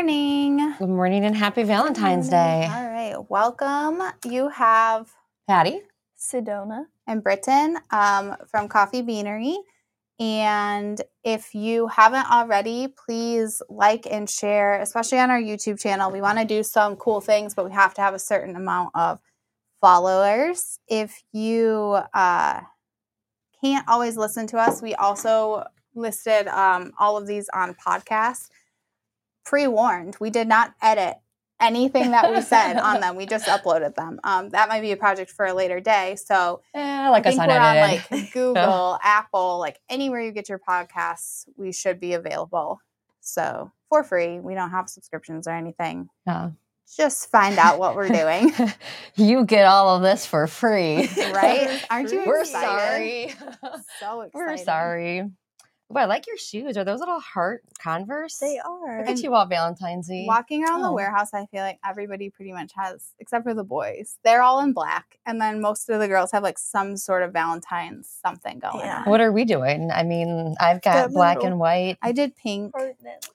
morning. Good morning and happy Valentine's Day. All right, welcome. You have Patty. Sedona. and Britton um, from Coffee Beanery. And if you haven't already, please like and share, especially on our YouTube channel. We want to do some cool things, but we have to have a certain amount of followers. If you uh, can't always listen to us, we also listed um, all of these on podcasts. Pre warned, we did not edit anything that we said on them. We just uploaded them. Um, that might be a project for a later day. So Eh, like I think we're on like Google, Apple, like anywhere you get your podcasts, we should be available. So for free, we don't have subscriptions or anything. Yeah. Just find out what we're doing, you get all of this for free. right? Aren't you We're excited? sorry. So excited. We're sorry. But I like your shoes. Are those little heart Converse? They are. Look at you all Valentine's Eve. Walking around the Oh. warehouse, I feel like everybody pretty much has, except for the boys. They're all in black, and then most of the girls have like some sort of Valentine's something going Yeah. on. What are we doing? I mean, I've got Got black little- and white. I did pink. Pertinent.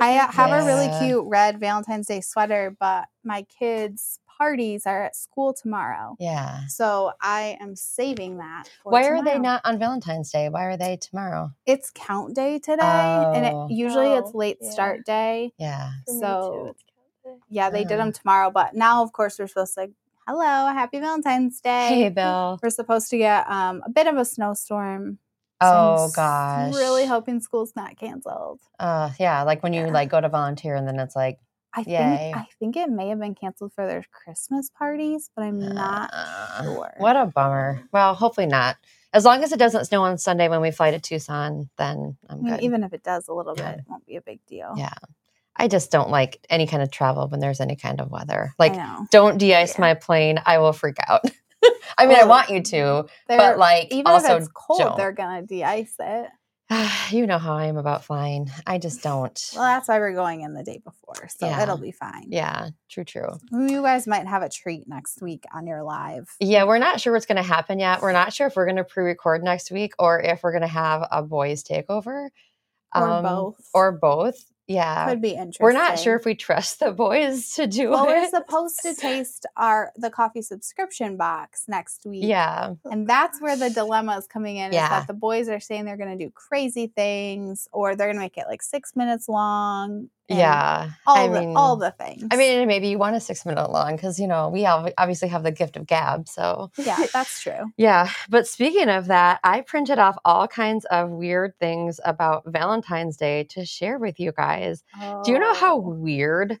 I uh, have a really cute red Valentine's Day sweater, but my kids' parties are at school tomorrow. Yeah. So I am saving that. For Why are they not on Valentine's Day? Why are they tomorrow? It's count day today, and Oh. it, usually it's Oh, late yeah. start day. Yeah. For me So, too, it's count day. Yeah, they did Oh. them tomorrow, but now of course we're supposed to like, hello, happy Valentine's Day. Hey, Bill. We're supposed to get um, a bit of a snowstorm. so Oh, I'm gosh. Really hoping school's not canceled. Uh, yeah, like when you Yeah. like go to volunteer and then it's like, I Yay. think I think it may have been canceled for their Christmas parties, but I'm not uh, sure. What a bummer. Well, hopefully not. As long as it doesn't snow on Sunday when we fly to Tucson, then I'm I mean, good. even if it does a little Yeah. bit, it won't be a big deal. Yeah. I just don't like any kind of travel when there's any kind of weather. Like, don't de-ice Yeah. my plane. I will freak out. I mean, I want you to, but like, even also, if it's cold, don't. they're gonna de-ice it. you know how I am about flying. I just don't. Well, that's why we're going in the day before, so Yeah. it'll be fine. yeah, true, true. You guys might have a treat next week on your live. Yeah, we're not sure what's going to happen yet. We're not sure if we're going to pre-record next week or if we're going to have a boys takeover, Or um, both. or both. Yeah, Could be interesting. we're not sure if we trust the boys to do Well, we're supposed to taste our the coffee subscription box next week. yeah, And that's where the dilemma is coming in. Is Yeah. that the boys are saying they're going to do crazy things, or they're going to make it like six minutes long. And yeah. all I the mean, all the things. I mean, maybe you want a six-minute long because you know we have, obviously have the gift of gab. So yeah, that's true. Yeah, but speaking of that, I printed off all kinds of weird things about Valentine's Day to share with you guys. Do you know how Oh. weird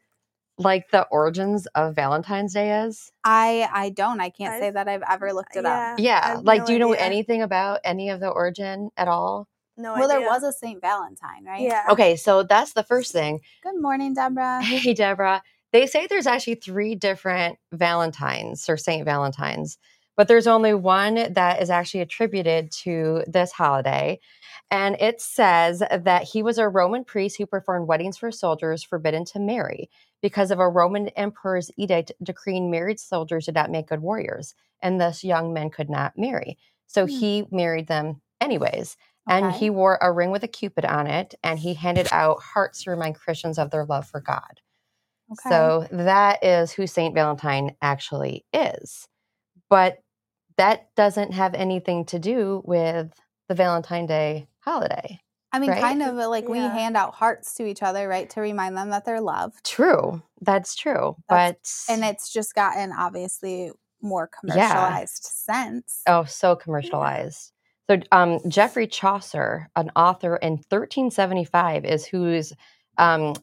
like the origins of Valentine's Day is? I I don't. I can't say I've- that I've ever looked it yeah, up. I Yeah, have like no do you know idea. anything about any of the origin at all? No Well, there was a Saint Valentine, right? Yeah. Okay, so that's the first thing. Good morning, Deborah. Hey, Deborah. They say there's actually three different Valentines or Saint Valentines, but there's only one that is actually attributed to this holiday. And it says that he was a Roman priest who performed weddings for soldiers forbidden to marry because of a Roman emperor's edict decreeing married soldiers did not make good warriors, and thus young men could not marry. So Hmm. he married them anyways. And he wore a ring with a cupid on it, and he handed out hearts to remind Christians of their love for God. Okay. So that is who Saint Valentine actually is. But that doesn't have anything to do with the Valentine Day holiday. I mean, right? kind of like we hand out hearts to each other, right, to remind them that they're loved. True. That's true. That's- but And it's just gotten obviously more Yeah. commercialized sense. oh, so commercialized. So um, Geoffrey Chaucer, an author in 1375, is who's um,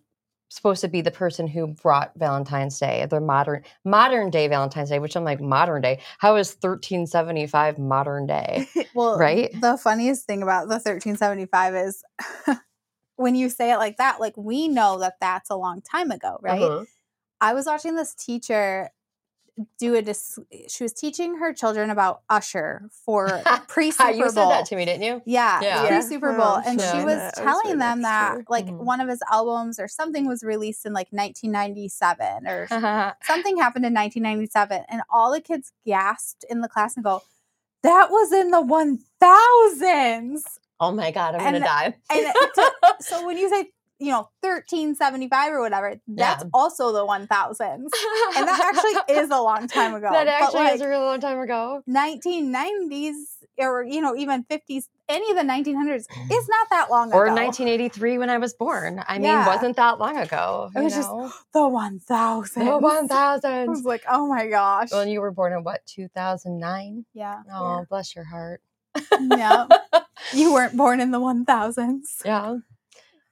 supposed to be the person who brought Valentine's Day, the modern modern day Valentine's Day, which I'm like modern day. How is 1375 modern day? Well, Right? The funniest thing about the 1375 is when you say it like that, like we know that that's a long time ago, right? Uh-huh. I was watching this teacher do a dis- she was teaching her children about Usher for pre Super Bowl. you said that to me, didn't you? Yeah, Yeah. pre Super Bowl, Oh, and she was That telling right them that year. like Mhm. one of his albums or something was released in like 1997 or something happened in 1997, and all the kids gasped in the class and go, "That was in the 1000s." Oh my god, I'm gonna die. And to- so when you say you know, thirteen seventy five or whatever. That's Yeah. also the one thousands, and that actually is a long time ago. That actually like, is a really long time ago. 1990s or you know even 50s any of the 1900s is not that long ago. Or 1983 when I was born. I mean, Yeah. wasn't that long ago. It was just the 1000 the i 1000s. was like oh my gosh Well, and you were born in what, 2009? yeah Oh, bless your heart. yeah you weren't born in the 1000s Yeah.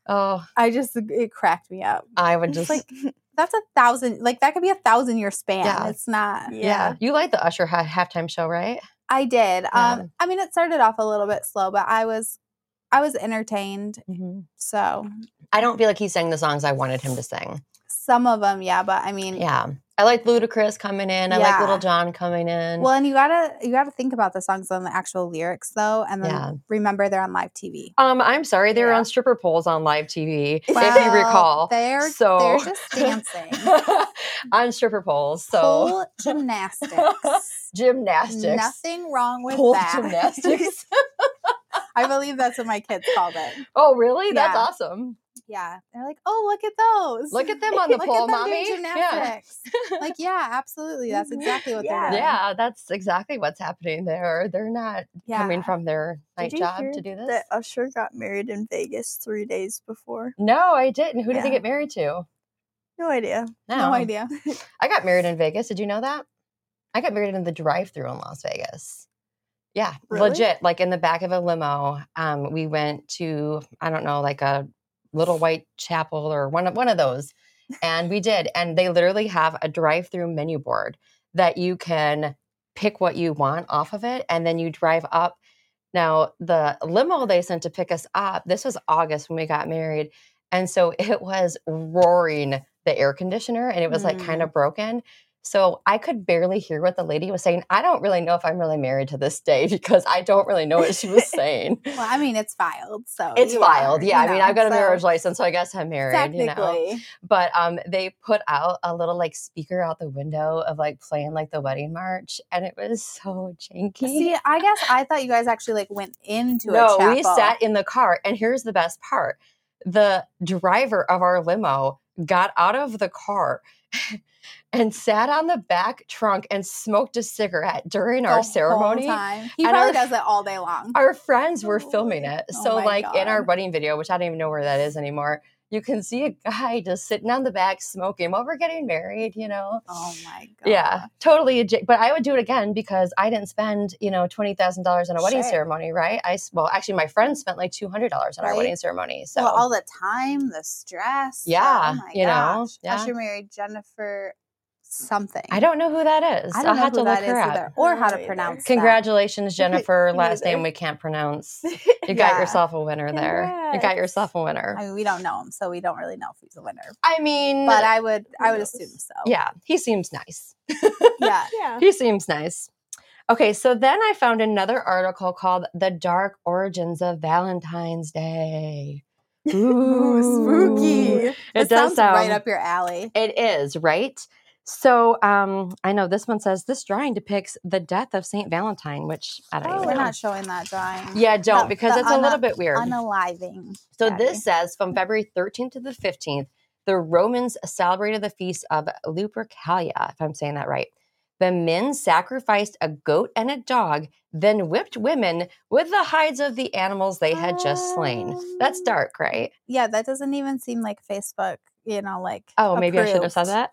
Oh, i just it cracked me up I would just. like that's a thousand like that could be a thousand year span Yeah. it's not yeah. You like the Usher ha- halftime show, right? i did Yeah. um i mean it started off a little bit slow but i was i was entertained so I don't feel like he sang the songs I wanted him to sing. Some of them yeah but i mean Yeah. I like Ludacris coming in. I like Lil Jon coming in. Well, and you gotta you gotta think about the songs on the actual lyrics though, and then Yeah. remember they're on live TV. um, I'm sorry, they were Yeah. on stripper poles on live TV, if you recall. they're so they're just dancing. on stripper poles. So Pole gymnastics. gymnastics. Nothing wrong with Pole that. gymnastics. I believe that's what my kids called it. oh, really? That's awesome. Yeah, they're like, oh, look at those. Look at them on the pole, mommy. gymnastics. like, yeah, absolutely. That's exactly what Yeah. they're doing. Yeah, that's exactly what's happening there. They're not yeah. coming from their night job to do this. That Usher got married in Vegas three days before. no, I didn't. Who did they Yeah. get married to? No idea. no idea. I got married in Vegas. Did you know that? I got married in the drive-through in Las Vegas. Yeah, Really? legit. Like in the back of a limo. Um, we went to I don't know, like a little white chapel or one of one of those, and we did. And they literally have a drive-through menu board that you can pick what you want off of it, and then you drive up. Now the limo they sent to pick us up. This was August when we got married, and so it was roaring the air conditioner, and it was like kind of mm. broken. So I could barely hear what the lady was saying. I don't really know if I'm really married to this day because I don't really know what she was saying. Well, I mean, it's filed, so It's filed. are, Yeah, I mean, know, I've got a marriage license, so I guess I'm married, you know. Technically, But um they put out a little like speaker out the window of like playing like the wedding march and it was so janky. see, I guess I thought you guys actually like went into a no, we sat in the car and here's the best part. The driver of our limo got out of the car and sat on the back trunk and smoked a cigarette during our ceremony. time. He And probably our- does it all day long. Our friends were Oh, filming it. oh So my like in our wedding video, which I don't even know where that is anymore, you can see a guy just sitting on the back smoking while we're getting married, you know. Oh my god. Yeah, totally. But I would do it again because I didn't spend, you know, twenty thousand dollars on a wedding Sure. ceremony, right? I, well, actually, my friends spent like two hundred dollars on our wedding ceremony. So Well, all the time, the stress. Yeah, oh my you know, gosh. yeah. Usher married Jennifer something. I don't know who that is. I don't I'll know have who to look that is her up. either, or how to pronounce. that. Congratulations, Jennifer. Me Last name neither. we can't pronounce. You Yeah. got yourself a winner there. You got Congrats. yourself a winner. I mean, we don't know him, so we don't really know if he's a winner. I mean, But I would, I would knows? assume so. yeah, he seems nice. yeah. Yeah. He seems nice. Okay, so then I found another article called The Dark Origins of Valentine's Day. Ooh, spooky. It It does sounds right up your alley. It is, right? So um, I know this one says this drawing depicts the death of Saint Valentine, which I don't Oh, we're know. not showing that drawing. yeah, don't because it's a little bit weird. Unaliving. So this says from February 13th to the 15th, the Romans celebrated the feast of Lupercalia, if I'm saying that right. The men sacrificed a goat and a dog, then whipped women with the hides of the animals they had just slain. That's Um, dark, right? Yeah, that doesn't even seem like Facebook. You know, like Oh, maybe I should have said that.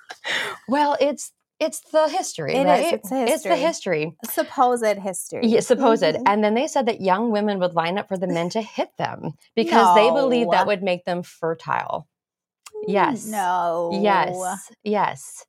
well, it's it's the history, It is, right? it's the It's the history. history. Supposed history. Yeah, supposed. Mhm. And then they said that young women would line up for the men to hit them because they believed that would make them fertile. Yes. No. Yes. Yes.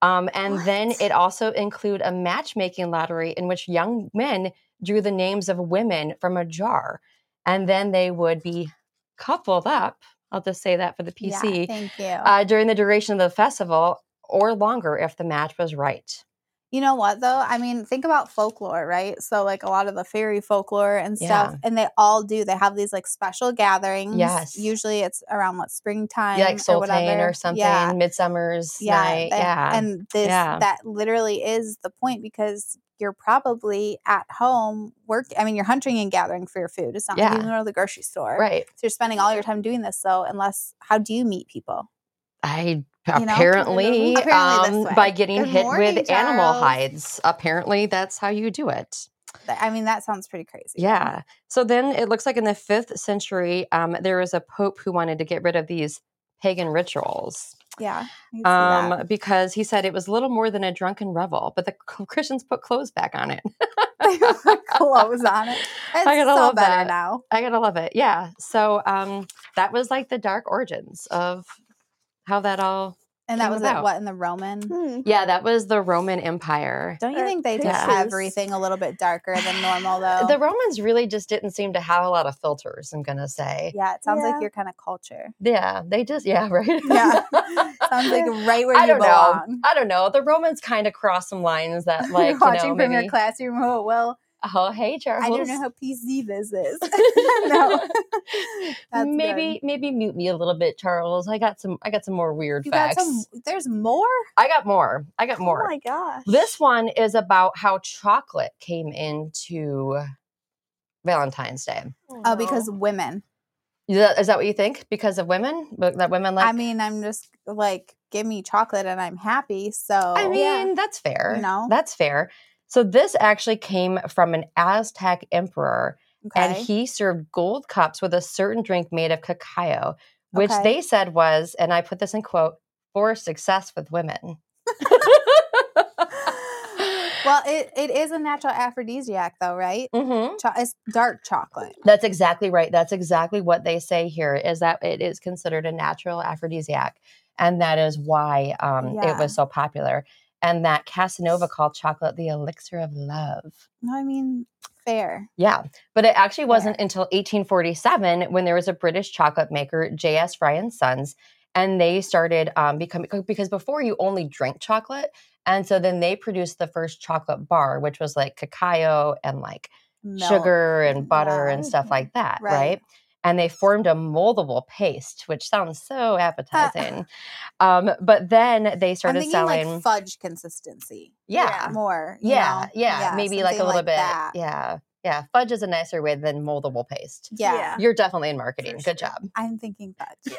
Um, and then it also include a matchmaking lottery in which young men drew the names of women from a jar, and then they would be coupled up. I'll just say that for the Yeah, PC thank you. uh, during the duration of the festival, or longer if the match was right. You know what though? I mean, think about folklore, right? So like a lot of the fairy folklore and stuff, Yeah. and they all do. They have these like special gatherings. Yes. Usually it's around what springtime, Yeah, like or Sultan whatever. or something, Yeah. Midsummer's Yeah, Night. they- yeah. and this Yeah. that literally is the point because you're probably at home work. I mean, you're hunting and gathering for your food. It's not like you Yeah. can go to the grocery store, right. So you're spending all your time doing this. So unless, how do you meet people? I You know? apparently, Apparently um, by getting Good hit morning, with animal hides. Apparently, that's how you do it. I mean, that sounds pretty crazy. Yeah. So then it looks like in the fifth century, um, there was a pope who wanted to get rid of these pagan rituals yeah. I can see that. um, because he said it was little more than a drunken revel, but the Christians put clothes back on it. clothes on it. It's I gotta so love better that. now. I gotta love it. Yeah. So um, that was like the dark origins of how that all. And that was about. it. What in the Roman? Hmm. Yeah, that was the Roman Empire. Don't you think they did Yeah. everything a little bit darker than normal though? The Romans really just didn't seem to have a lot of filters. I'm gonna say. yeah, it sounds Yeah. like your kind of culture. Yeah, they just yeah right. Yeah. Sounds like right where I you don't know. I don't know. The Romans kind of cross some lines that, like, you watching know, from maybe. your classroom. Oh well, Oh, hey, Charles. I don't know how PC this is. no, That's maybe good. maybe mute me a little bit, Charles. I got some. I got some more weird you got facts. some. There's more. I got more. I got oh more. Oh my gosh. This one is about how chocolate came into Valentine's Day. Oh, oh because women. Is that, is that what you think? Because of women? That women like? I mean, I'm just like, give me chocolate and I'm happy. So I mean, yeah. that's fair. You know? That's fair. So this actually came from an Aztec emperor, okay. and he served gold cups with a certain drink made of cacao, which Okay. they said was, and I put this in quote, for success with women. well, it, it is a natural aphrodisiac, though, right? Mm-hmm. Cho- it's dark chocolate. That's exactly right. That's exactly what they say here is that it is considered a natural aphrodisiac. And that is why um, it was so popular. And that Casanova called chocolate the elixir of love. No, I mean, fair. Yeah, but it actually wasn't Fair. until 1847 when there was a British chocolate maker, J.S. Fry and Sons, and they started um, becoming because before you only drank chocolate, and so then they produced the first chocolate bar, which was like cacao and like Milk. sugar and butter yeah. and stuff like that, right? Right. And they formed a moldable paste, which sounds so appetizing. um, but then they started selling, like fudge consistency. yeah, More. you yeah, know? yeah, maybe like a little bit, that. yeah, yeah. Fudge is a nicer way than moldable paste. Yeah. Yeah. You're definitely in marketing. For Good job. I'm thinking fudge.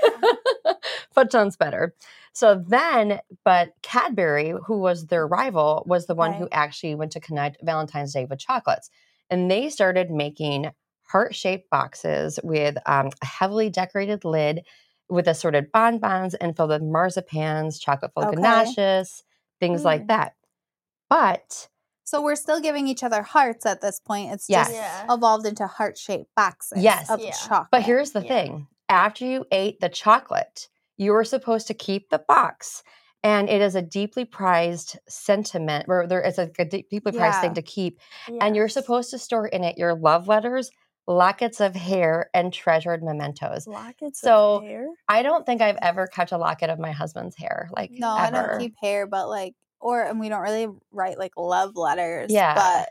Fudge sounds better. So then, but Cadbury, who was their rival, was the one who actually went to connect Valentine's Day with chocolates. And they started making heart shaped boxes with um, a heavily decorated lid with assorted bonbons and filled with marzipans, chocolate filled Okay. ganaches, things like Mm. that. But So we're still giving each other hearts at this point. It's Yes. just Yeah. evolved into heart shaped boxes Yes. of Yeah. chocolate. But here's the Yeah. thing after you ate the chocolate, you were supposed to keep the box. And it is a deeply prized sentiment, or there is a, a deeply prized Yeah. thing to keep. And you're supposed to store in it your love letters, lockets of hair, and treasured mementos. lockets So, of hair. I don't think I've ever kept a locket of my husband's hair. Like, no, I don't keep hair, but like, or and we don't really write like love letters. Yeah. But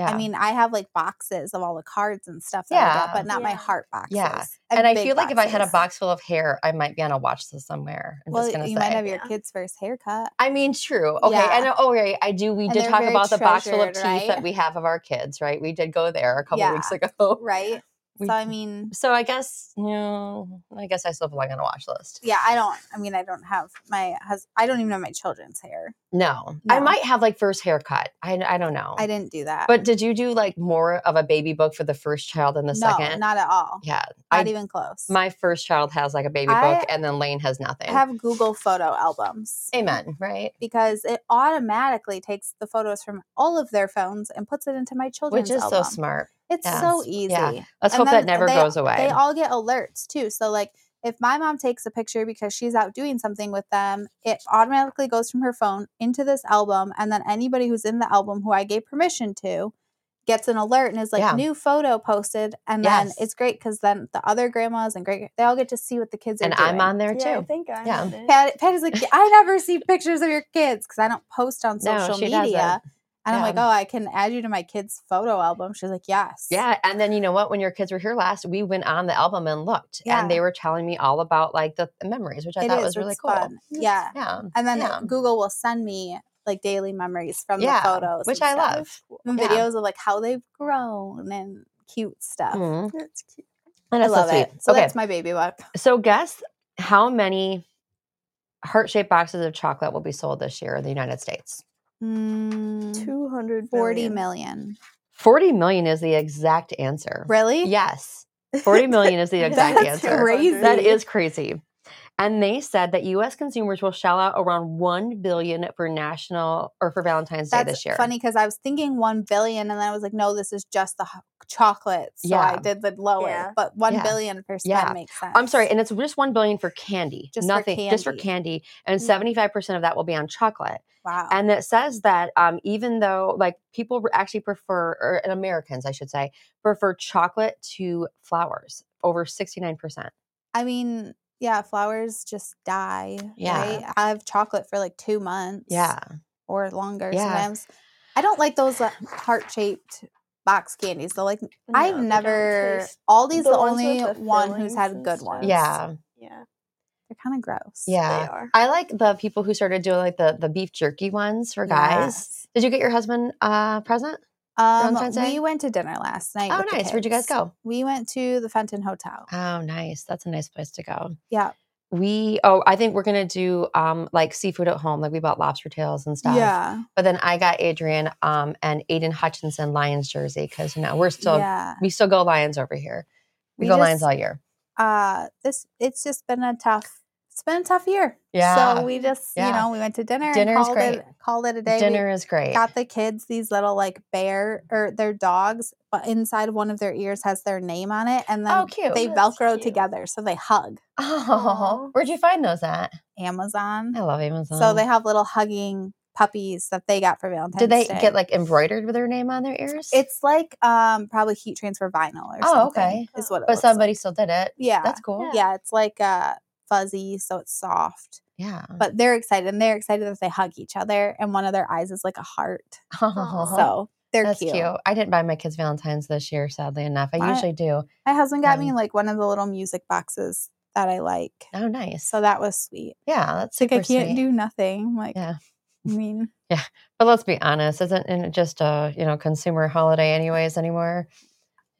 yeah. I mean, I have like boxes of all the cards and stuff that I Yeah. get, but not my heart boxes. Yeah. have and I big feel like if I had a box full of hair, I might be on a watch list somewhere. I'm well, just gonna you say. might have your Yeah. kid's first haircut. I mean, true. Okay. Yeah. And uh, oh, right. I do. We And did talk about the box full of treasured, teeth that we have of our kids, right? We did go there a couple Yeah. weeks ago. Right. We- so I mean, So I guess, you know, I guess I still belong on a watch list. yeah, I don't. I mean, I don't have my hus. I don't even have my children's hair. No. I might have like first haircut. I, I don't know. I didn't do that. But did you do like more of a baby book for the first child than the no, second? not at all. yeah. Not I, even close. my first child has like a baby I- book and then Lane has nothing. I have Google photo albums. Amen. Right. because it automatically takes the photos from all of their phones and puts it into my children's Which is album. so smart. It's so easy. Yeah. Let's And hope that never they- goes away. They all get alerts too. So like if my mom takes a picture because she's out doing something with them, it automatically goes from her phone into this album and then anybody who's in the album who I gave permission to gets an alert and is like Yeah. new photo posted, and then it's great because then the other grandmas and great they all get to see what the kids are and doing. I'm on there Yeah, I too. think I'm Yeah. on it. Pat, Patty's like, I never see pictures of your kids because I don't post on No, social she media. doesn't. And I'm like, oh, I can add you to my kids' photo album. She's like, yes. Yeah, and then you know what? When your kids were here last, we went on the album and looked, Yeah. and they were telling me all about like the memories, which I It thought is, was really cool. fun. Yeah. Yeah, And then yeah. Google will send me like daily memories from Yeah, the photos. which I stuff. love. And Yeah. videos of like how they've grown and cute stuff. Mhm. That's cute. And I so love sweet. it. So okay, that's my baby book. so guess how many heart-shaped boxes of chocolate will be sold this year in the United States? Mm, 200 40 million. million. Forty million is the exact answer. Really? Yes, forty million is the exact answer. That's answer. crazy. That is crazy. And they said that U.S. consumers will shell out around one billion for national or for Valentine's Day this year. funny because I was thinking 1 billion and then I was like, no, this is just the chocolates. So I did the lower. Yeah. But one Yeah. billion for spend Yeah. makes sense. I'm sorry, and it's just one billion for candy, Just for nothing, just for candy. candy, and Mm. seventy five percent of that will be on chocolate. wow. And it says that um, even though like people actually prefer, or and Americans, I should say, prefer chocolate to flowers over sixty nine percent. I mean, yeah, flowers just die. Yeah. Right? I have chocolate for like two months. Yeah, Or longer Yeah. sometimes. I don't like those uh, heart shaped box candies. So like No, I've never Aldi's the the, only the one who's had good ones. yeah, Yeah, They're kind of gross. yeah. they are. I like the people who started doing like the the beef jerky ones for guys. Yes. Did you get your husband a present? Um, we went to dinner last night. Oh, nice. Where'd you guys go? We went to the Fenton Hotel. Oh, nice. That's a nice place to go. Yeah. We oh, I think we're gonna do um like seafood at home. Like we bought lobster tails and stuff. Yeah. But then I got Adrian um and Aidan Hutchinson Lions jersey because you know we're still yeah. we still go Lions over here. We, We go Lions all year. Uh this it's just been a tough it's been a tough year. Yeah. So we just, Yeah. you know, we went to dinner Dinner and is called great. it called it a day. We Dinner is great. got the kids these little like bear or their dogs, but inside one of their ears has their name on it and then oh, cute. they That's velcro cute. together so they hug. oh, where'd you find those at? Amazon. I love Amazon. So they have little hugging puppies that they got for Valentine's did they Day. get like embroidered with their name on their ears? It's like um probably heat transfer vinyl or Oh, something. okay. Is what it but looks like. somebody still did it. Yeah. That's cool. Yeah. Yeah, it's like uh fuzzy, so it's soft. Yeah. But they're excited and they're excited that they hug each other and one of their eyes is like a heart. Aw. So they're That's cute. cute. I didn't buy my kids Valentine's this year, sadly enough. I My- usually do. My husband got me Um, like one of the little music boxes that I like. Oh, nice. So that was sweet. yeah, that's like I can't sweet. do nothing. Like Yeah. I mean, yeah, But let's be honest, isn't it just a you know consumer holiday anyways anymore?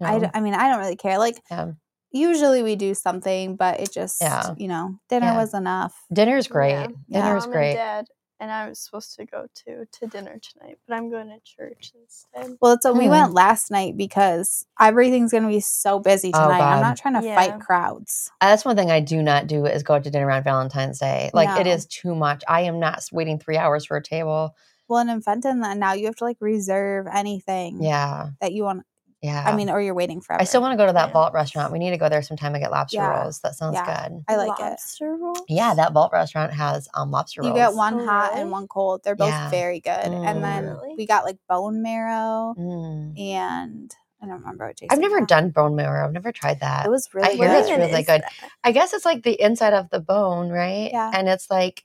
You I, know? d- I mean, I don't really care. Like Yeah. Usually we do something, but it just Yeah. you know, dinner Yeah. was enough. Dinner's great. Yeah. Dinner's Mom great. And Dad and I was supposed to go to to dinner tonight, but I'm going to church instead. Well, so we Hmm. went last night because everything's gonna be so busy Oh, tonight. I'm not trying to Yeah. fight crowds. That's one thing I do not do is go out to dinner on Valentine's Day. Like it No. is too much. I am not waiting three hours for a table. Well, and in Fenton, then now you have to like reserve anything Yeah, that you want. Yeah. I mean, or you're waiting forever. I still want to go to that Yeah. vault restaurant. We need to go there sometime and get lobster Yeah. rolls. That sounds Yeah. good. I like it. Lobster rolls. Yeah, that vault restaurant has um lobster You rolls. You get one Oh, hot really? and one cold. They're both Yeah. very good. And then Really? we got like bone marrow Mm. and I don't remember what Jason. I've never got. done bone marrow. I've never tried that. It was really I hear good. it's really is good. I guess it's like the inside of the bone, right? Yeah. And it's like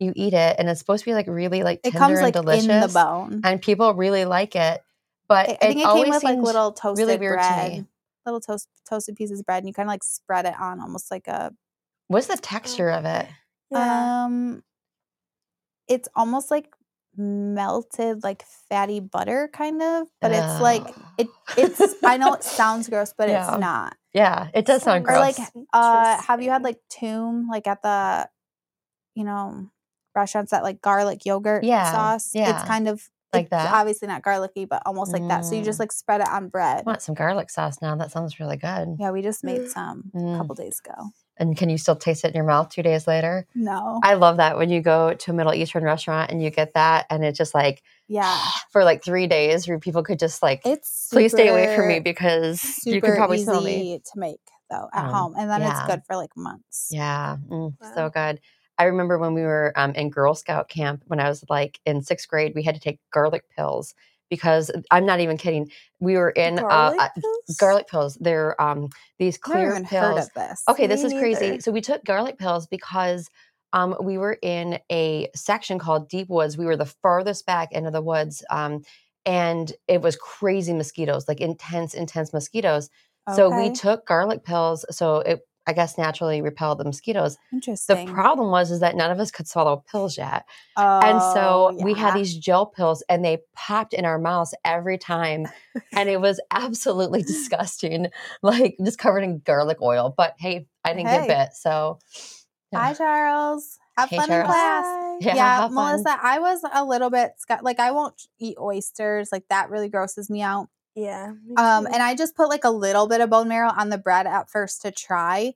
you eat it, and it's supposed to be like really like It tender comes and like delicious, in the bone. and people really like it. But I I think it, always came with like little toasted really weird to bread, me. little toast toasted pieces of bread, and you kind of like spread it on almost like a What's the texture of it? Yeah. um. It's almost like melted like fatty butter kind of, but it's like it. It's I know it sounds gross, but Yeah. it's not. yeah, it does sound gross. Or gross. like uh, have you had like toum like at the, you know, restaurants that like garlic yogurt Yeah, sauce? yeah. It's kind of Like it's that? Obviously not garlicky, but almost like that. So you just Mm. like spread it on bread. I want some garlic sauce now. That sounds really good. Yeah, we just made Mm. some Mm. a couple days ago. And can you still taste it in your mouth two days later? No. I love that when you go to a Middle Eastern restaurant and you get that, and it's just like yeah. for like three days, where people could just like, It's please stay away from me because you super can probably easy smell me. to make though at Um, home. And then yeah. it's good for like months. Yeah, mm, so good. I remember when we were um, in Girl Scout camp when I was like in sixth grade, we had to take garlic pills because I'm not even kidding. We were in Garlic uh, uh, pills? garlic pills. They're um these clear pills. of this. Okay, this Me is crazy. neither. So we took garlic pills because um, we were in a section called Deep Woods. We were the farthest back into the woods, um, and it was crazy mosquitoes, like intense, intense mosquitoes. So we took garlic pills. So it, I guess, naturally repelled the mosquitoes. Interesting. The problem was is that none of us could swallow pills yet, and so Oh, we had these gel pills, and they popped in our mouths every time, and it was absolutely disgusting, like just covered in garlic oil. But hey, I didn't Hey. get bit, so yeah. Hi, Charles. Have Hey, fun in class. Yeah, Yeah, have fun. Melissa, I was a little bit like I won't eat oysters. Like that really grosses me out. Yeah. Um, and I just put like a little bit of bone marrow on the bread at first to try,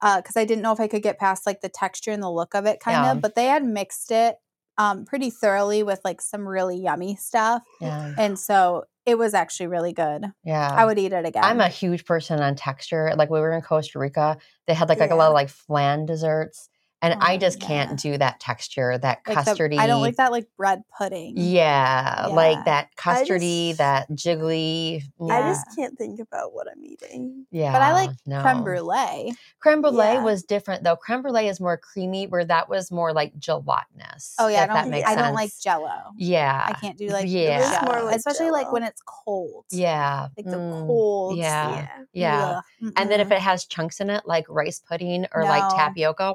Uh, because I didn't know if I could get past like the texture and the look of it, kind Yeah. of. But they had mixed it um pretty thoroughly with like some really yummy stuff, Yeah, and so it was actually really good. yeah. I would eat it again. I'm a huge person on texture. Like we were in Costa Rica, they had like, like a lot of like flan desserts, and I Oh, just yeah. can't do that texture, that like the- custardy. I don't like that like bread pudding. Yeah, Yeah. like that custardy, just- that jiggly. I just can't think about what I'm eating. yeah, But I like no. creme brulee. Creme brulee Yeah. was different though. Creme brulee is more creamy, where that was more like gelatinous. Oh yeah, I if that don't. makes I don't like. Jello. Yeah, I can't do like Yeah. It was more Jello, like especially like Jell-O. when it's cold. yeah, like the mm, cold. yeah. yeah. yeah. And then if it has chunks in it, like rice pudding or like tapioca,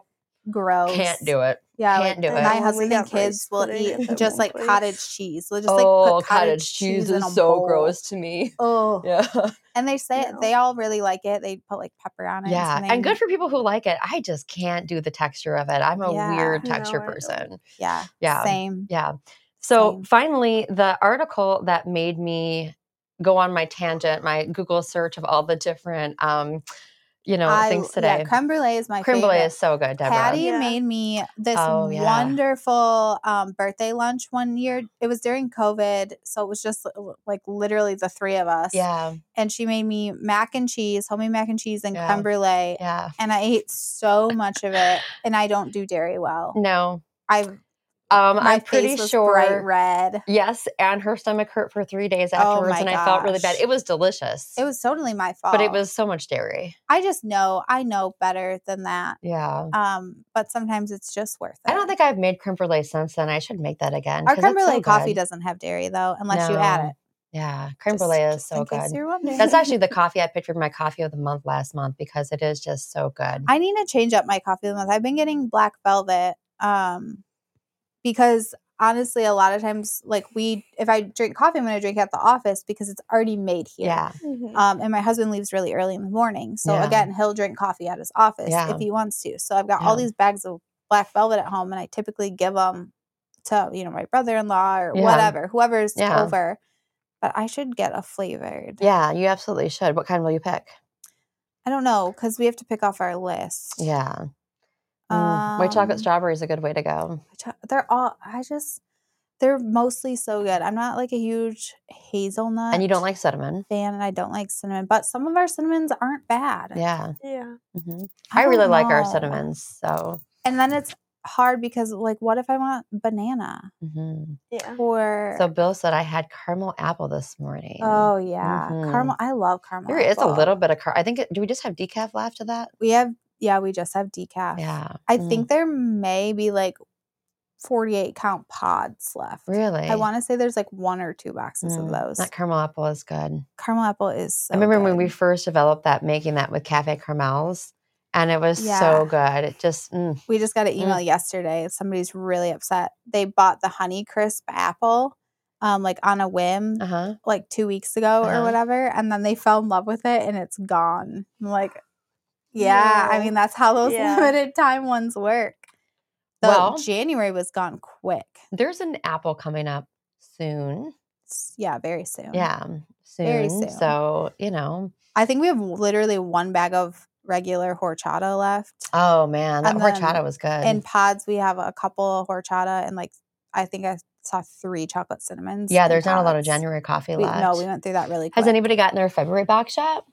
gross, can't do it. Yeah, Can't like, do my it. When we husband and kids will eat just like place. cottage cheese. They'll just like oh, put cottage, cheese, in a bowl. to me. Oh, Yeah, and they say No. they all really like it. They put like pepper on it. yeah, something. and good for people who like it. I just can't do the texture of it. I'm a Yeah. weird texture I don't. person. yeah, Yeah. same. Yeah. So Same. finally, the article that made me go on my tangent, my Google search of all the different, um, you know, I, things today. Yeah, creme brulee is my Creme favorite. brulee is so good, Deborah. Patty Yeah. made me this Oh, yeah. wonderful um, birthday lunch one year. It was during COVID, so it was just like literally the three of us. yeah, And she made me mac and cheese, homemade mac and cheese, and Yeah. creme brulee. yeah. And I ate so much of it, and I don't do dairy well. No, I um, I'm pretty sure. bright red. Yes, and her stomach hurt for three days Oh afterwards, my and I felt really bad. It was delicious. It was totally my fault. but it was so much dairy. I just know. I know better than that. Yeah. Um, but sometimes it's just worth it. I don't think I've made creme brulee since then. I should make that again. Our creme it's so brulee coffee doesn't have dairy though, unless you add it. Yeah, creme Just- brulee is so good. That's actually the coffee I picked for my coffee of the month last month because it is just so good. I need to change up my coffee of the month. I've been getting black velvet um because honestly a lot of times like we if I drink coffee I'm going to drink at the office because it's already made here. yeah, Mhm. Um and my husband leaves really early in the morning. So Yeah. again, he'll drink coffee at his office Yeah. if he wants to. So I've got all these bags of black velvet at home and I typically give them to, you know, my brother-in-law or Yeah. whatever, whoever's Yeah. over. But I should get a flavored. yeah, you absolutely should. What kind will you pick? I don't know cuz we have to pick off our list. Yeah, Mm, white chocolate Um, strawberry is a good way to go. They're all i just they're mostly so good i'm not like a huge hazelnut And you don't like cinnamon? fan and i don't like cinnamon but some of our cinnamons aren't bad Yeah, Yeah. hmm I, really don't like our cinnamons. So, and then it's hard because like what if i want banana mhm. Yeah. or so Bill said I had caramel apple this morning. oh yeah Mhm. caramel i love caramel there is a little bit of car. I think. It, do we just have decaf left of that? we have yeah we just have decaf Yeah, i Mm. think there may be like 48 count pods left really. i want to say there's like one or two boxes of Mm, those That caramel apple is good. caramel apple is so I remember when we first developed that, making that with cafe caramels, and it was Yeah. so good. It just, mm, We just got an Mm. email yesterday. Somebody's really upset. They bought the Honey Crisp apple, um, like on a whim, uh huh. like two weeks ago or Uh-huh. whatever, and then they fell in love with it, and it's gone. I'm like, yeah, I mean that's how those Yeah. limited time ones work. The Well- January was gone quick. There's an apple coming up soon. Yeah, very soon. Yeah, mm, soon. Very soon. So you know, I think we have literally one bag of regular horchata left. oh man, that And horchata was good. In pods, we have a couple of horchata and like I think I saw three chocolate cinnamons. yeah, there's not a lot of. January coffee We, left. no, we went through that really quick. Has anybody gotten their February box yet?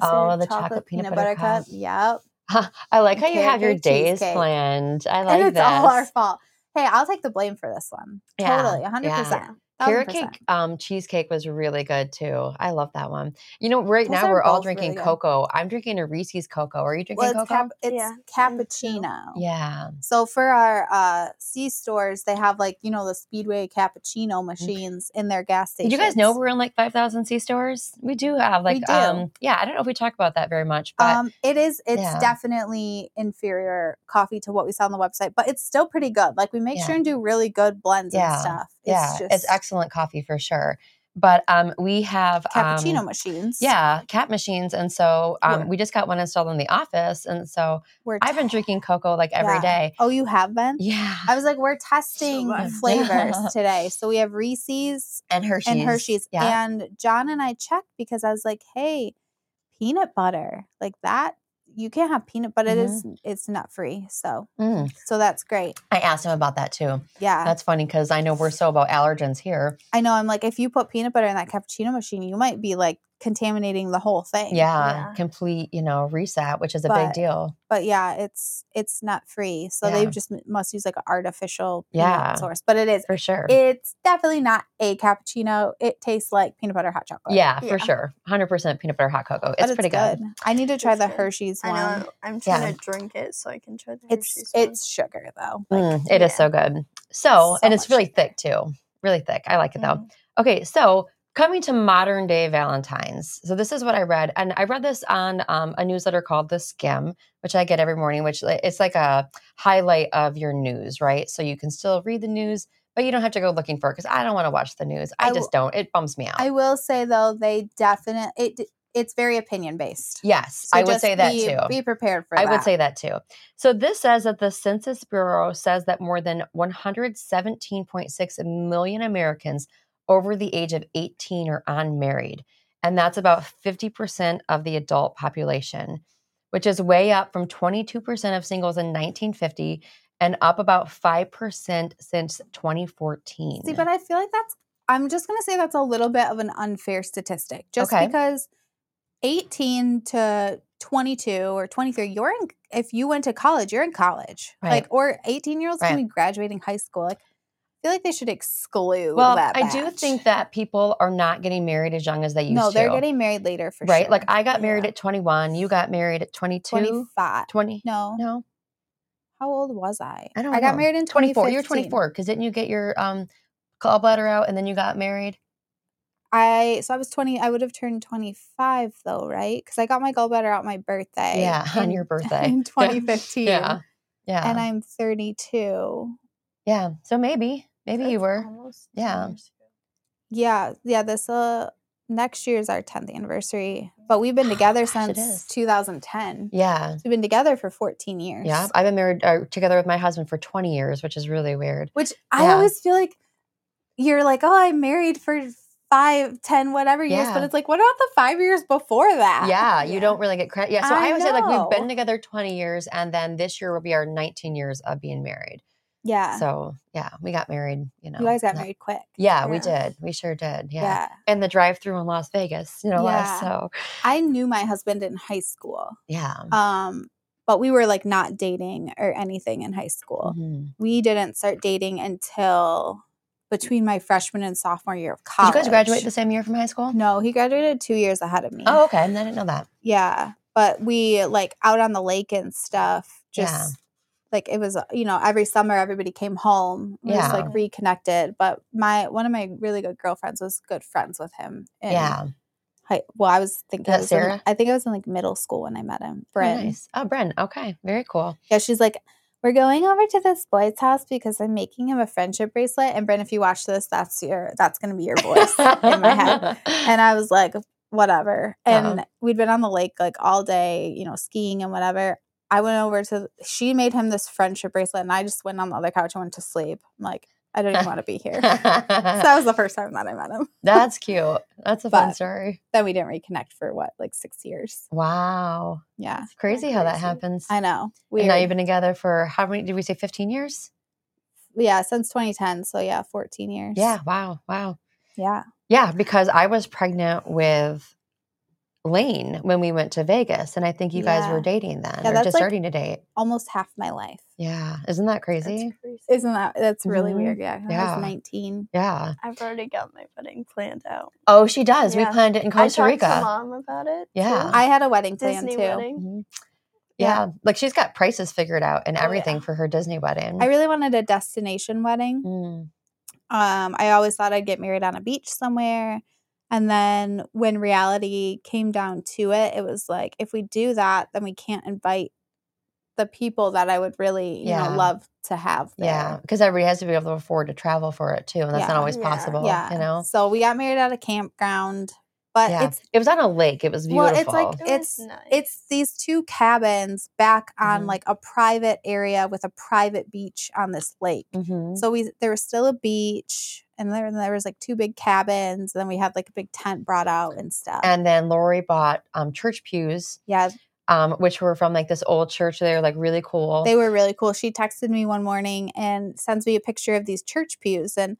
Oh, the chocolate peanut butter cup. Yep. I like how you have your days cheesecake. planned. I like and it's this. all our fault. Hey, I'll take the blame for this one. Yeah, Totally, 100%. Thousand Carrot cake um, cheesecake was really good too. I love that one. You know, right Those now we're all drinking really good. cocoa. I'm drinking a Reese's cocoa. Are you drinking Well, it's, cocoa? cap- it's Yeah, cappuccino. yeah. So for our uh, C stores, they have like you know the Speedway cappuccino machines in their gas Mm. Did stations. you guys know we're in like 5,000 C stores? We do have like, do. um, yeah, I don't know if we talk about that very much, but Um, it is. It's Yeah. definitely inferior coffee to what we saw on the website, but it's still pretty good. Like we make Yeah. sure and do really good blends Yeah. and stuff. It's yeah, just it's excellent coffee for sure. But um, we have cappuccino um, machines. Yeah, cat machines. And so um, we just got one installed in the office. And so we're I've been drinking cocoa like every Yeah. day. Oh, you have been. Yeah. I was like, we're testing good. flavors today. So we have Reese's and Hershey's. and Hershey's. Yeah. And John and I checked because I was like, hey, peanut butter, like that. You can't have peanut, but it is it's nut free. So Mm. so that's great. I asked him about that too. Yeah. That's funny because I know we're so about allergens here. I know I'm like, if you put peanut butter in that cappuccino machine, you might be like contaminating the whole thing. Yeah, Yeah. complete, you know, reset, which is a But- big deal. But yeah, it's it's nut free. So Yeah. they just must use like an artificial Yeah. source. But it is For sure. it's definitely not a cappuccino. It tastes like peanut butter hot chocolate. yeah, Yeah. for sure. 100% peanut butter hot cocoa. But It's, pretty good. I need to try It's the good. Hershey's I one. know. I'm trying Yeah. to drink it so I can try the It's Hershey's one. it's sugar though. Like, Mm, it is yeah. so good. So, So and it's really sugar. thick too. Really thick. I like it though. mhm. Okay, so coming to modern day Valentines. So this is what I read, and I read this on um, a newsletter called The Skimm, which I get every morning. Which it's like a highlight of your news, right? So you can still read the news, but you don't have to go looking for it because I don't want to watch the news. I, I just don't. It bums me out. I will say though, they definitely it it's very opinion based. yes, So I would say that be, too. Be prepared for I that. I would say that too. So this says that the Census Bureau says that more than 117.6 million Americans over the age of 18 are unmarried. And that's about 50% of the adult population, which is way up from 22% of singles in 1950 and up about 5% since 2014. See, but I feel like that's I'm just gonna say that's a little bit of an unfair statistic. Just Okay. because 18 to 22 or 23, you're in if you went to college, you're in college. Right. Like or 18 year olds Right. gonna be graduating high school. Like feel like they should exclude well, that. I do think that people are not getting married as young as they used to. no, they're getting married later for right. sure. Right? Like I got married Yeah. at 21. You got married at 22. 25. 20. No. No. How old was I? I don't I got married in 24. You're 24 because didn't you get your um gallbladder out and then you got married? I so I was 20 I would have turned 25 though, right? Cuz I got my gallbladder out my birthday. Yeah, on your birthday. in 2015. Yeah. Yeah. And I'm 32. Yeah. So maybe, maybe you were. Yeah. Yeah, yeah, this uh next year is our 10th anniversary, but we've been together Gosh, since 2010. Yeah. We've been together for 14 years. Yeah. I've been married uh, together with my husband for 20 years, which is really weird. Which I Yeah. always feel like you're like, "Oh, I'm married for five, ten, whatever years," but it's like, what about the 5 years before that? Yeah, you Yeah. don't really get credit. Yeah, so I, I would say like we've been together 20 years, and then this year will be our 19 years of being married. Yeah. So yeah, we got married. You know, you guys got not- married quick. Yeah, we did. We sure did. Yeah. Yeah, and the drive-through in Las Vegas, you know. Yeah. So I knew my husband in high school. yeah. Um but we were like not dating or anything in high school. Mhm. We didn't start dating until between my freshman and sophomore year of Did college. you guys graduate the same year from high school? No, he graduated two years ahead of me. Oh, okay. And I didn't know that. yeah. But we like out on the lake and stuff. Just Yeah. Like it was, you know, every summer everybody came home. We just like reconnected. But my one of my really good girlfriends was good friends with him. in yeah. High, well, I was thinking. I that was in- Sarah? I think I was in like middle school when I met him. Oh, nice. Oh, Bren. Okay. Very cool. Yeah, she's like, we're going over to this boy's house because I'm making him a friendship bracelet. And Bryn, if you watch this, that's your that's gonna be your voice in my head. And I was like, whatever. And Uh-huh. we'd been on the lake like all day, you know, skiing and whatever. I went over to she made him this friendship bracelet and I just went on the other couch and went to sleep. I'm like, I don't even want to be here. so that was the first time that I met him. That's cute. That's a fun story. Then we didn't reconnect for what, like six years. Wow. Yeah. It's crazy how that happens. I know. We now you've been together for how many? Did we say 15 years? yeah, since 2010. So yeah, 14 years. Yeah. Wow. Wow. Yeah. Yeah. Because I was pregnant with Lane when we went to Vegas, and I think you guys were dating then, Yeah, or that's just like- starting to date. Almost half my life. Yeah, isn't that crazy? crazy. Isn't that that's really Mhm. weird? Yeah. I was 19. Yeah. I've already got my wedding planned out. Oh, she does. We planned it in I Costa talked Rica. to mom about it. Yeah. too. I had a wedding plan Disney too. wedding. Mhm. Yeah. Yeah. like she's got prices figured out and Oh, everything yeah. for her Disney wedding. I really wanted a destination wedding. Mm. Um, I always thought I'd get married on a beach somewhere. And then when reality came down to it, it was like, if we do that, then we can't invite the people that I would really, you Yeah. know, love to have there. Yeah, because everybody has to be able to afford to travel for it too, and that's Yeah. not always Yeah. possible. Yeah. you know. So we got married at a campground, but Yeah, it's it was on a lake. It was beautiful. well, it's like It it's nice. it's these two cabins back on Mhm. like a private area with a private beach on this lake. Mhm. So we there was still a beach, and there there was like two big cabins. And then we had like a big tent brought out and stuff. And then Lori bought um, church pews, yeah, um, which were from like this old church. They were like really cool. they were really cool. She texted me one morning and sends me a picture of these church pews, and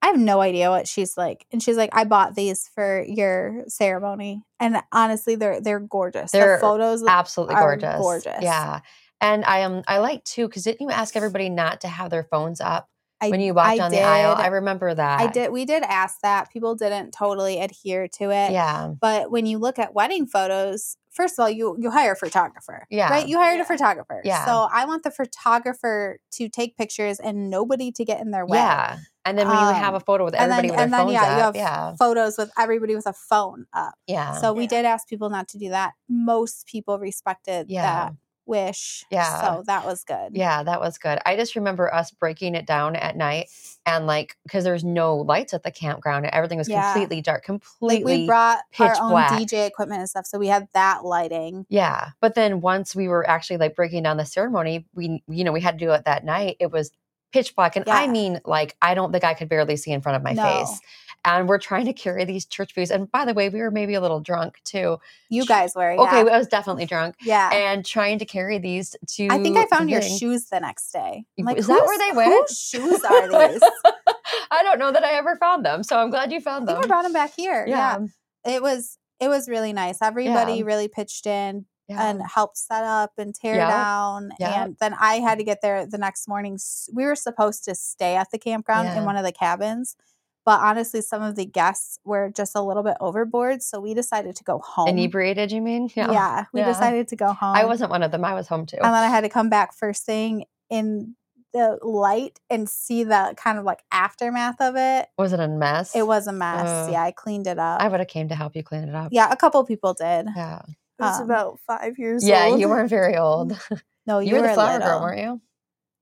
I have no idea what she's like. And she's like, "I bought these for your ceremony," and honestly, they're they're gorgeous. They're the photos absolutely are gorgeous. gorgeous. Yeah. And I um I like too because didn't you ask everybody not to have their phones up I, when you walked I down the aisle? I remember that. I did. We did ask that. People didn't totally adhere to it. Yeah. But when you look at wedding photos, first of all, you you hire a photographer. Yeah. Right? You hired Yeah. a photographer. Yeah. So I want the photographer to take pictures and nobody to get in their way. Yeah. And then when you would have Um, a photo with And everybody then, with and their then phones yeah, you up. have yeah. photos with everybody with a phone up. Yeah. So we Yeah. did ask people not to do that. Most people respected Yeah. that wish. Yeah. So that was good. Yeah, that was good. I just remember us breaking it down at night and like because there's no lights at the campground and everything was Yeah. completely dark, Like completely we brought our own black. DJ equipment and stuff. So we had that lighting. Yeah. But then once we were actually like breaking down the ceremony, we you know, we had to do it that night. It was pitch black. And I mean, like, I don't think I could barely see in front of my No. face. And we're trying to carry these church pews. And by the way, we were maybe a little drunk too. You guys were. Okay, yeah. I was definitely drunk. yeah. And trying to carry these to I think I found your thing. shoes the next day. I'm like, Is that where they went?" Whose shoes are these? I don't know that I ever found them. So I'm glad you found them. I brought them back here. Yeah. yeah. It was it was really nice. Everybody really pitched in Yeah. and helped set up and tear Yep. down. Yep. And then I had to get there the next morning. We were supposed to stay at the campground Yeah. in one of the cabins. But honestly, some of the guests were just a little bit overboard. So we decided to go home. Inebriated, you mean? Yeah. we Yeah. decided to go home. I wasn't one of them. I was home too. and then I had to come back first thing in the light and see the kind of like aftermath of it. was it a mess? It was a mess. Ugh. yeah, I cleaned it up. I would have came to help you clean it up. yeah, a couple people did. Yeah. Was Um, about five years old. Yeah, old. you weren't very old. No, you, you, were the flower little. girl, weren't you?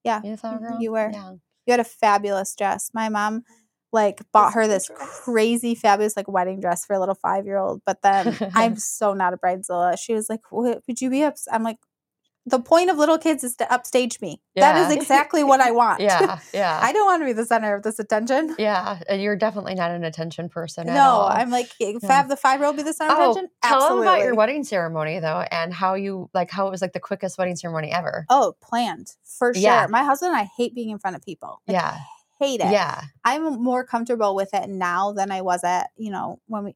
Yeah, You flower mhm, girl? you were. Yeah. You had a fabulous dress. My mom like bought her this crazy fabulous like wedding dress for a little five year old. But then I'm so not a bridezilla. She was like, "Would you be ups?" I'm like, "The point of little kids is to upstage me. That is exactly what I want. Yeah. Yeah. I don't want to be the center of this attention." yeah. And you're definitely not an attention person at No. I'm like, if Yeah. have the five year old be the center Oh, of attention? tell them Absolutely. about your wedding ceremony though, and how you like how it was like the quickest wedding ceremony ever. Oh, planned for sure. Yeah. My husband and I hate being in front of people. Like, yeah, hate it. yeah, I'm more comfortable with it now than I was at, you know, when we,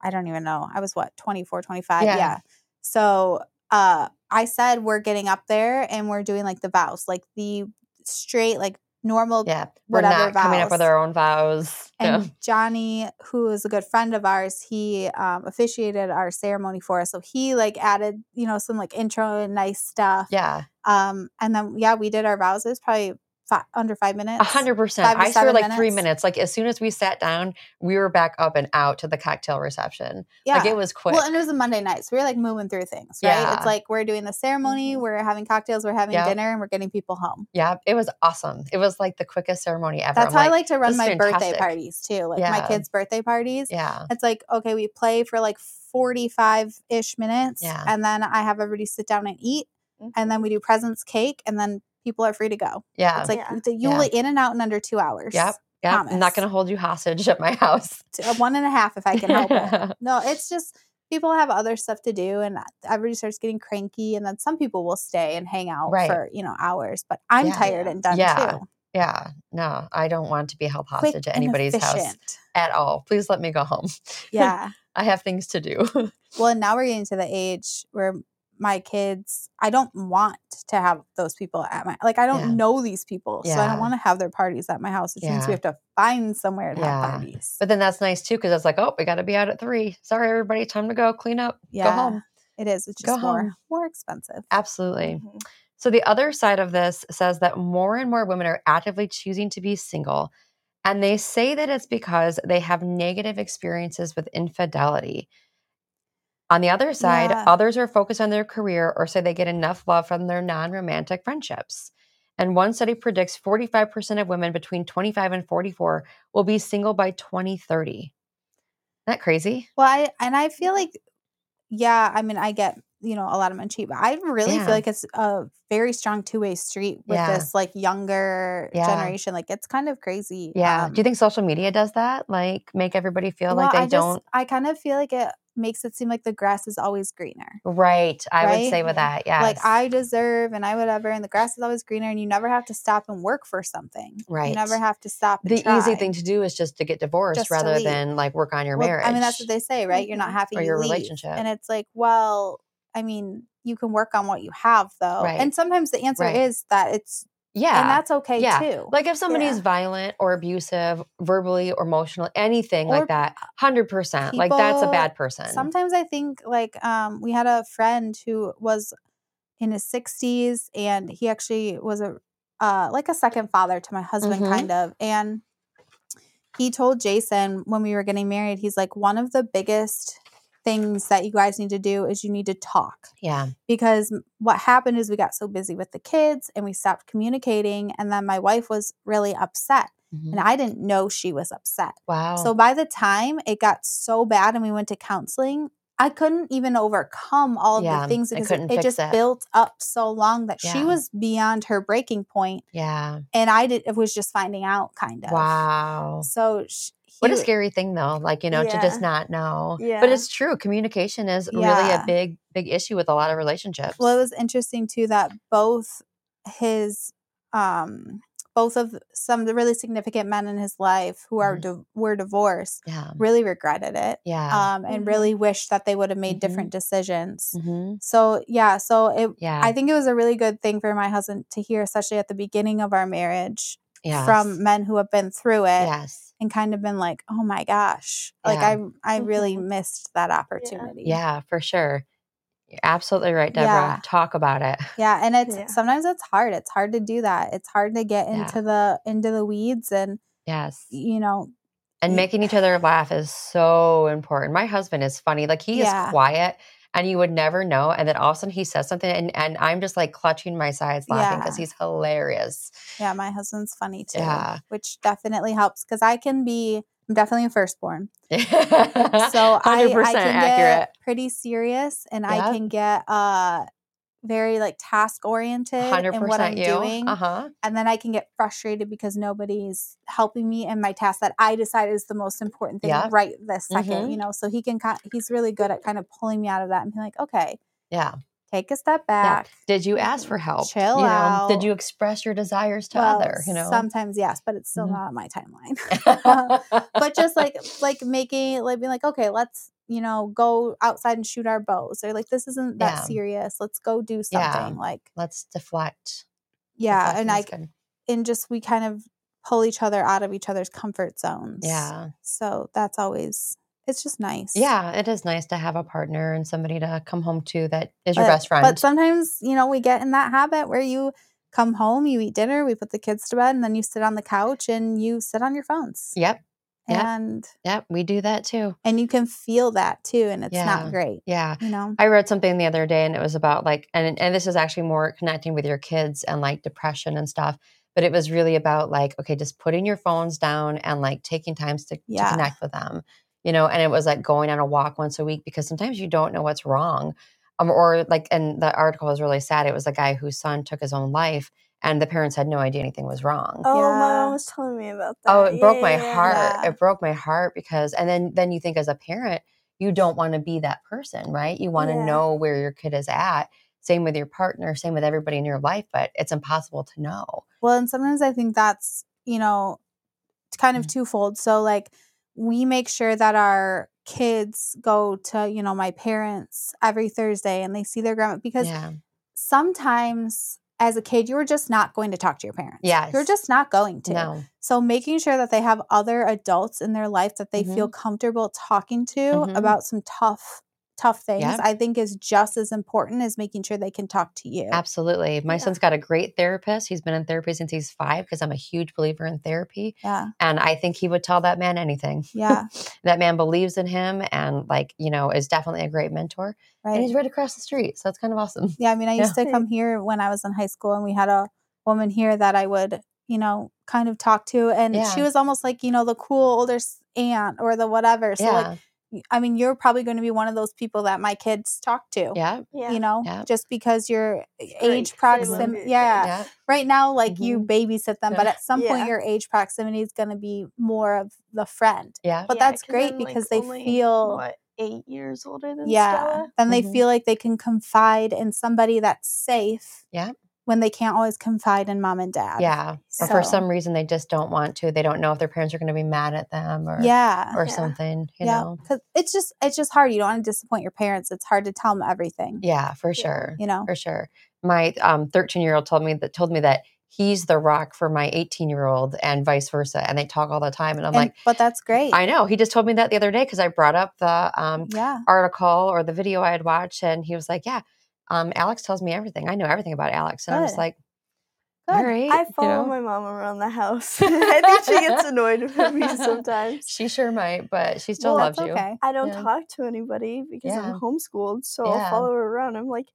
I don't even know. I was what, 24, 25? Yeah. Yeah. So uh, I said, we're getting up there and we're doing like the vows, like the straight, like normal. yeah. We're Whatever not coming up with our own vows. And. Johnny, who is a good friend of ours, he um, officiated our ceremony for us. So he like added, you know, some like intro and nice stuff. Yeah, Um, and then yeah, we did our vows. It was probably fi- under five minutes. a hundred percent. I swear, like three minutes. minutes. Like as soon as we sat down, we were back up and out to the cocktail reception. Yeah. Like it was quick. Well, and it was a Monday night, so we were like moving through things, right? Yeah. It's like we're doing the ceremony, Mhm. we're having cocktails, we're having Yep. dinner, and we're getting people home. yeah, it was awesome. It was like the quickest ceremony ever. That's I'm how I like to run my is birthday parties too. Like my kids' birthday parties. Yeah, It's like, okay, we play for like 45 ish minutes, Yeah. and then I have everybody sit down and eat, Mhm. and then we do presents, cake, and then people are free to go. yeah, It's like Yeah. the- you'll be in and out in under two hours. Yep. yeah. I'm not going to hold you hostage at my house. One and a half if I can help it. No, it's just people have other stuff to do and everybody starts getting cranky and then some people will stay and hang out Right. for, you know, hours. But I'm Yeah. tired and done Yeah. too. Yeah. no, I don't want to be held hostage quick at anybody's house at all. Please let me go home. Yeah. I have things to do. well, and now we're getting to the age where my kids, I don't want to have those people at my like I don't Yeah. know these people, so I don't want to have their parties at my house. Which means we have to find somewhere to Yeah. have parties. but then that's nice too because it's like, oh, we got to be out at three. Sorry, everybody, time to go clean up. yeah, Go home. it is. It's Go just more home. more expensive. Absolutely. Mhm. So the other side of this says that more and more women are actively choosing to be single. And they say that it's because they have negative experiences with infidelity. On the other side, Yeah. others are focused on their career or say they get enough love from their non romantic friendships. And one study predicts 45% of women between 25 and 44 will be single by 2030. Isn't that crazy? Well, I and I feel like, yeah, I mean, I get you know a lot of men cheat, but I really Yeah. feel like it's a very strong two way street with Yeah. this like younger Yeah. generation. Like it's kind of crazy. Yeah. Um, Do you think social media does that? Like make everybody feel like they I don't? Just, I kind of feel like it makes it seem like the grass is always greener. Right. I would say with that. Yeah. Like I deserve and I whatever, and the grass is always greener, and you never have to stop and work for something. Right. You never have to stop. The easy thing to do is just to get divorced Just rather than like work on your Well, marriage. I mean, that's what they say, right? You're not Mhm. happy Or you your leave. relationship. and it's like, well, I mean, you can work on what you have, though, Right. and sometimes the answer Right. is that it's, yeah. and that's okay Yeah. too. like if somebody's Yeah. violent or abusive, verbally or emotional, anything Or like that, hundred percent. Like that's a bad person. Sometimes I think like um we had a friend who was in his 60s and he actually was a uh like a second father to my husband Mhm. kind of and he told Jason when we were getting married he's like one of the biggest things that you guys need to do is you need to talk yeah. because what happened is we got so busy with the kids and we stopped communicating and then my wife was really upset Mhm. and I didn't know she was upset Wow. so by the time it got so bad and we went to counseling, I couldn't even overcome all Yeah, the things I because it, it just it. built up so long that she was beyond her breaking point, yeah. and I did it was just finding out kind of. Wow. So sh- What a scary thing though, like, you know, to just not know. yeah. But it's true. Communication is really a big, big issue with a lot of relationships. Well, it was interesting too that both his um both of some of the really significant men in his life who are Mhm. di- were divorced yeah. really regretted it Yeah. um and Mhm. really wished that they would have made Mhm. different decisions. hmm So yeah, so it Yeah. I think it was a really good thing for my husband to hear, especially at the beginning of our marriage, yes. from men who have been through it Yes. And kind of been like, "Oh my gosh!" Like Yeah. I I really Mhm. missed that opportunity. Yeah, for sure. You're absolutely right, Deborah. Yeah. Talk about it. yeah, and it's Yeah. sometimes it's hard. It's hard to do that. It's hard to get Yeah. into the into the weeds and Yes. you know And making each other laugh is so important. My husband is funny. Like he Yeah. is quiet and you would never know. And then all of a sudden he says something and, and I'm just like clutching my sides laughing because Yeah. he's hilarious. yeah, my husband's funny too, Yeah. which definitely helps because I can be. I'm definitely a firstborn. so I, 100% I can accurate. get pretty serious and Yep. I can get uh very like task oriented in what I'm you. doing. Uh-huh. And then I can get frustrated because nobody's helping me in my task that I decide is the most important thing Yep. right this 2nd Mhm. you know. So he can he's really good at kind of pulling me out of that and being like, okay, Yeah. take a step Yeah. back. Did you ask for help? Chill you know, out. Did you express your desires to Well, other, you know? sometimes yes, but it's still Mhm. not on my timeline. but just like like making like being like okay let's you know go outside and shoot our bows They're like this isn't that Yeah. serious let's go do Yeah. something like let's deflect. yeah and i is and just we kind of pull each other out of each other's comfort zones. Yeah. so that's always it's just nice Yeah, it is nice to have a partner and somebody to come home to that is your best friend. but sometimes you know we get in that habit where you come home you eat dinner we put the kids to bed and then you sit on the couch and you sit on your phones yep, yep. and yep, we do that too. and you can feel that too and it's Yeah. not great Yeah. you know I read something the other day and it was about like and and this is actually more connecting with your kids and like depression and stuff. But it was really about like, okay, just putting your phones down and like taking times to, to connect with them. You know, and it was like going on a walk once a week because sometimes you don't know what's wrong. Um, or like and the article was really sad. It was a guy whose son took his own life and the parents had no idea anything was wrong. Oh, my Yeah. mom was telling me about that. Oh, it broke my Yeah, yeah, heart. yeah. It broke my heart because, and then then you think as a parent, you don't want to be that person, right? You want to Yeah. know where your kid is at. Same with your partner, same with everybody in your life, but it's impossible to know. Well, and sometimes I think that's you know, kind of Mm. twofold. So like we make sure that our kids go to, you know, my parents every Thursday and they see their grandma because yeah. sometimes as a kid you're just not going to talk to your parents. Yeah. You're just not going to. No. So making sure that they have other adults in their life that they feel comfortable talking to Mhm. about some tough tough things Yep. I think is just as important as making sure they can talk to you. Absolutely. My Yeah. son's got a great therapist. He's been in therapy since he's five because I'm a huge believer in therapy. Yeah. And I think he would tell that man anything. Yeah. that man believes in him and, like, you know, is definitely a great mentor. And Right. he's right across the street. So it's kind of awesome. Yeah, I mean, I Yeah. used to come here when I was in high school, and we had a woman here that I would, you know, kind of talk to, and Yeah. she was almost like, you know, the cool older aunt or the whatever. So, yeah. like, I mean, you're probably going to be one of those people that my kids talk to. yeah. Yeah. You know, Yeah. just because you're age 'cause they proximity. Yeah. Yeah. Right now, like you Mhm. babysit them, but at some point, Yeah. your age proximity is going to be more of the friend. Yeah. But Yeah, that's 'cause great I'm, like, because they only, feel what eight years older than yeah Stella. then they Mhm. feel like they can confide in somebody that's safe Yeah. When they can't always confide in mom and dad Yeah. Or for some reason, they just don't want to. They don't know if their parents are going to be mad at them or, yeah or Yeah. something, you yeah know? because it's just it's just hard you don't want to disappoint your parents it's hard to tell them everything Yeah, for sure. you know For sure. My um 13 year old told me that told me that he's the rock for my 18 year old and vice versa. And they talk all the time. And I'm And- like, but that's great I know. He just told me that the other day because I brought up the um yeah article or the video I had watched, and he was like, "Yeah, um, Alex tells me everything. I know everything about Alex." And I was Good. like, Good. "All right." I you follow know? my mom around the house. I think she gets annoyed with me sometimes. She sure might, but she still well, loves that's you. okay I don't Yeah. talk to anybody because Yeah. I'm homeschooled, so Yeah. I'll follow her around. I'm like,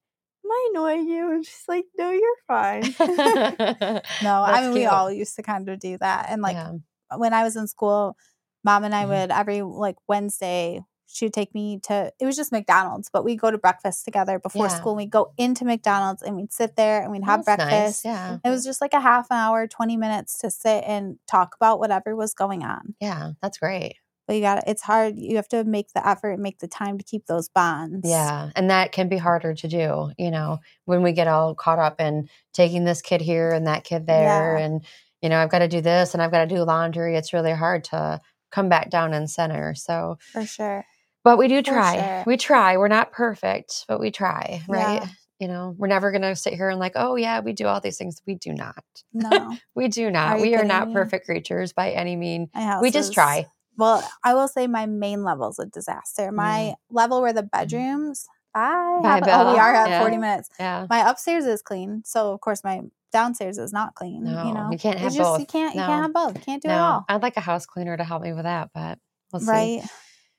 "Am I annoying you?" And she's like, "No, you're fine." no i That's mean we all used to kind of do that and like yeah. when i was in school mom and i Mhm. would every like wednesday she'd take me to it was just mcdonald's but we'd go to breakfast together before Yeah. school and we'd go into mcdonald's and we'd sit there and we'd oh, have That's nice, breakfast Yeah, It was just like a half an hour, 20 minutes to sit and talk about whatever was going on. yeah, that's great. But you got it's hard. You have to make the effort and make the time to keep those bonds. Yeah, and that can be harder to do. You know, when we get all caught up in taking this kid here and that kid there, Yeah. and you know, I've got to do this and I've got to do laundry. It's really hard to come back down and center. So, For sure. But we do try. sure. We try. We're not perfect, but we try, right? Yeah. You know, we're never going to sit here and like, oh, yeah, we do all these things. We do not. No. We do not. Are we are not me? perfect creatures by any mean. We just try. Well, I will say my main level is a disaster. Mm-hmm. My level where the mm-hmm. bedrooms, I By have, oh, we are at yeah. 40 minutes. Yeah. My upstairs is clean. So, of course, my downstairs is not clean. No, you know, you can't have just, You both. can't, you can't have both. You can't do it all. I'd like a house cleaner to help me with that, but we'll see. right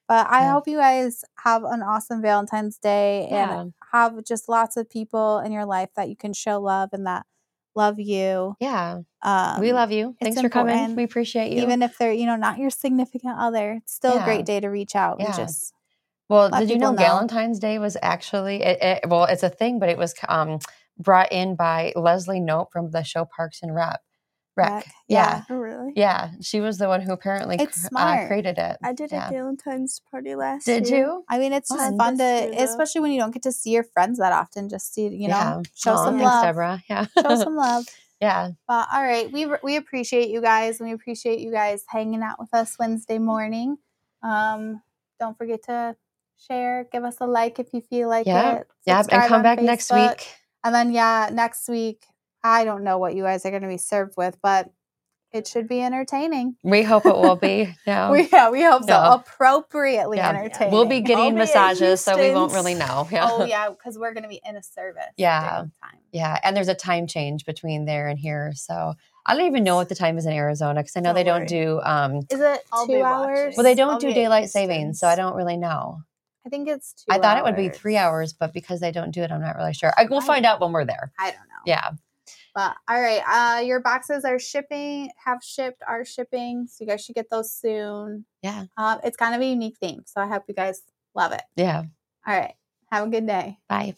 but i Yeah. hope you guys have an awesome valentine's day Yeah. and have just lots of people in your life that you can show love and that love you Yeah. um, we love you. Thanks for coming. We appreciate you. even if they're you know not your significant other it's still a great day to reach out and Yeah. just well, did you know, know. Valentine's Day was actually it, it, well, it's a thing, but it was um, brought in by Leslie Knope from the show Parks and Rep. Rec. Rec, Yeah. oh, really? yeah, She was the one who apparently It's cr- uh, created it. I did Yeah. a Valentine's party last Did year. you? i mean it's just Fun. fun to That's especially when you don't get to see your friends that often just see you know yeah. show Aw, some thanks, love Deborah. Yeah. show some love yeah. Well, all right. We we appreciate you guys, and we appreciate you guys hanging out with us Wednesday morning. Um, don't forget to share, give us a like if you feel like Yep. it. Yep. And come on back next week. And then yeah, next week I don't know what you guys are going to be served with, but it should be entertaining. We hope it will be. No. We yeah, we hope so. Appropriately Yeah. entertaining. We'll be getting be at massages, so we won't really know. Yeah. Oh yeah, because we're going to be in a service. Yeah. Time. Yeah, and there's a time change between there and here. So I don't even know what the time is in Arizona because I know they Don't don't do um Is it two hours? watching. well they don't do be at daylight savings, so I don't really know. I think it's two. I thought it would be three hours, but because they don't do it, I'm not really sure. I, we'll I- find out when we're there. I don't know. Yeah. But all right, uh, your boxes are shipping, have shipped, are shipping, so you guys should get those soon. Yeah. Um, it's kind of a unique theme, so I hope you guys love it. Yeah. All right, have a good day. Bye.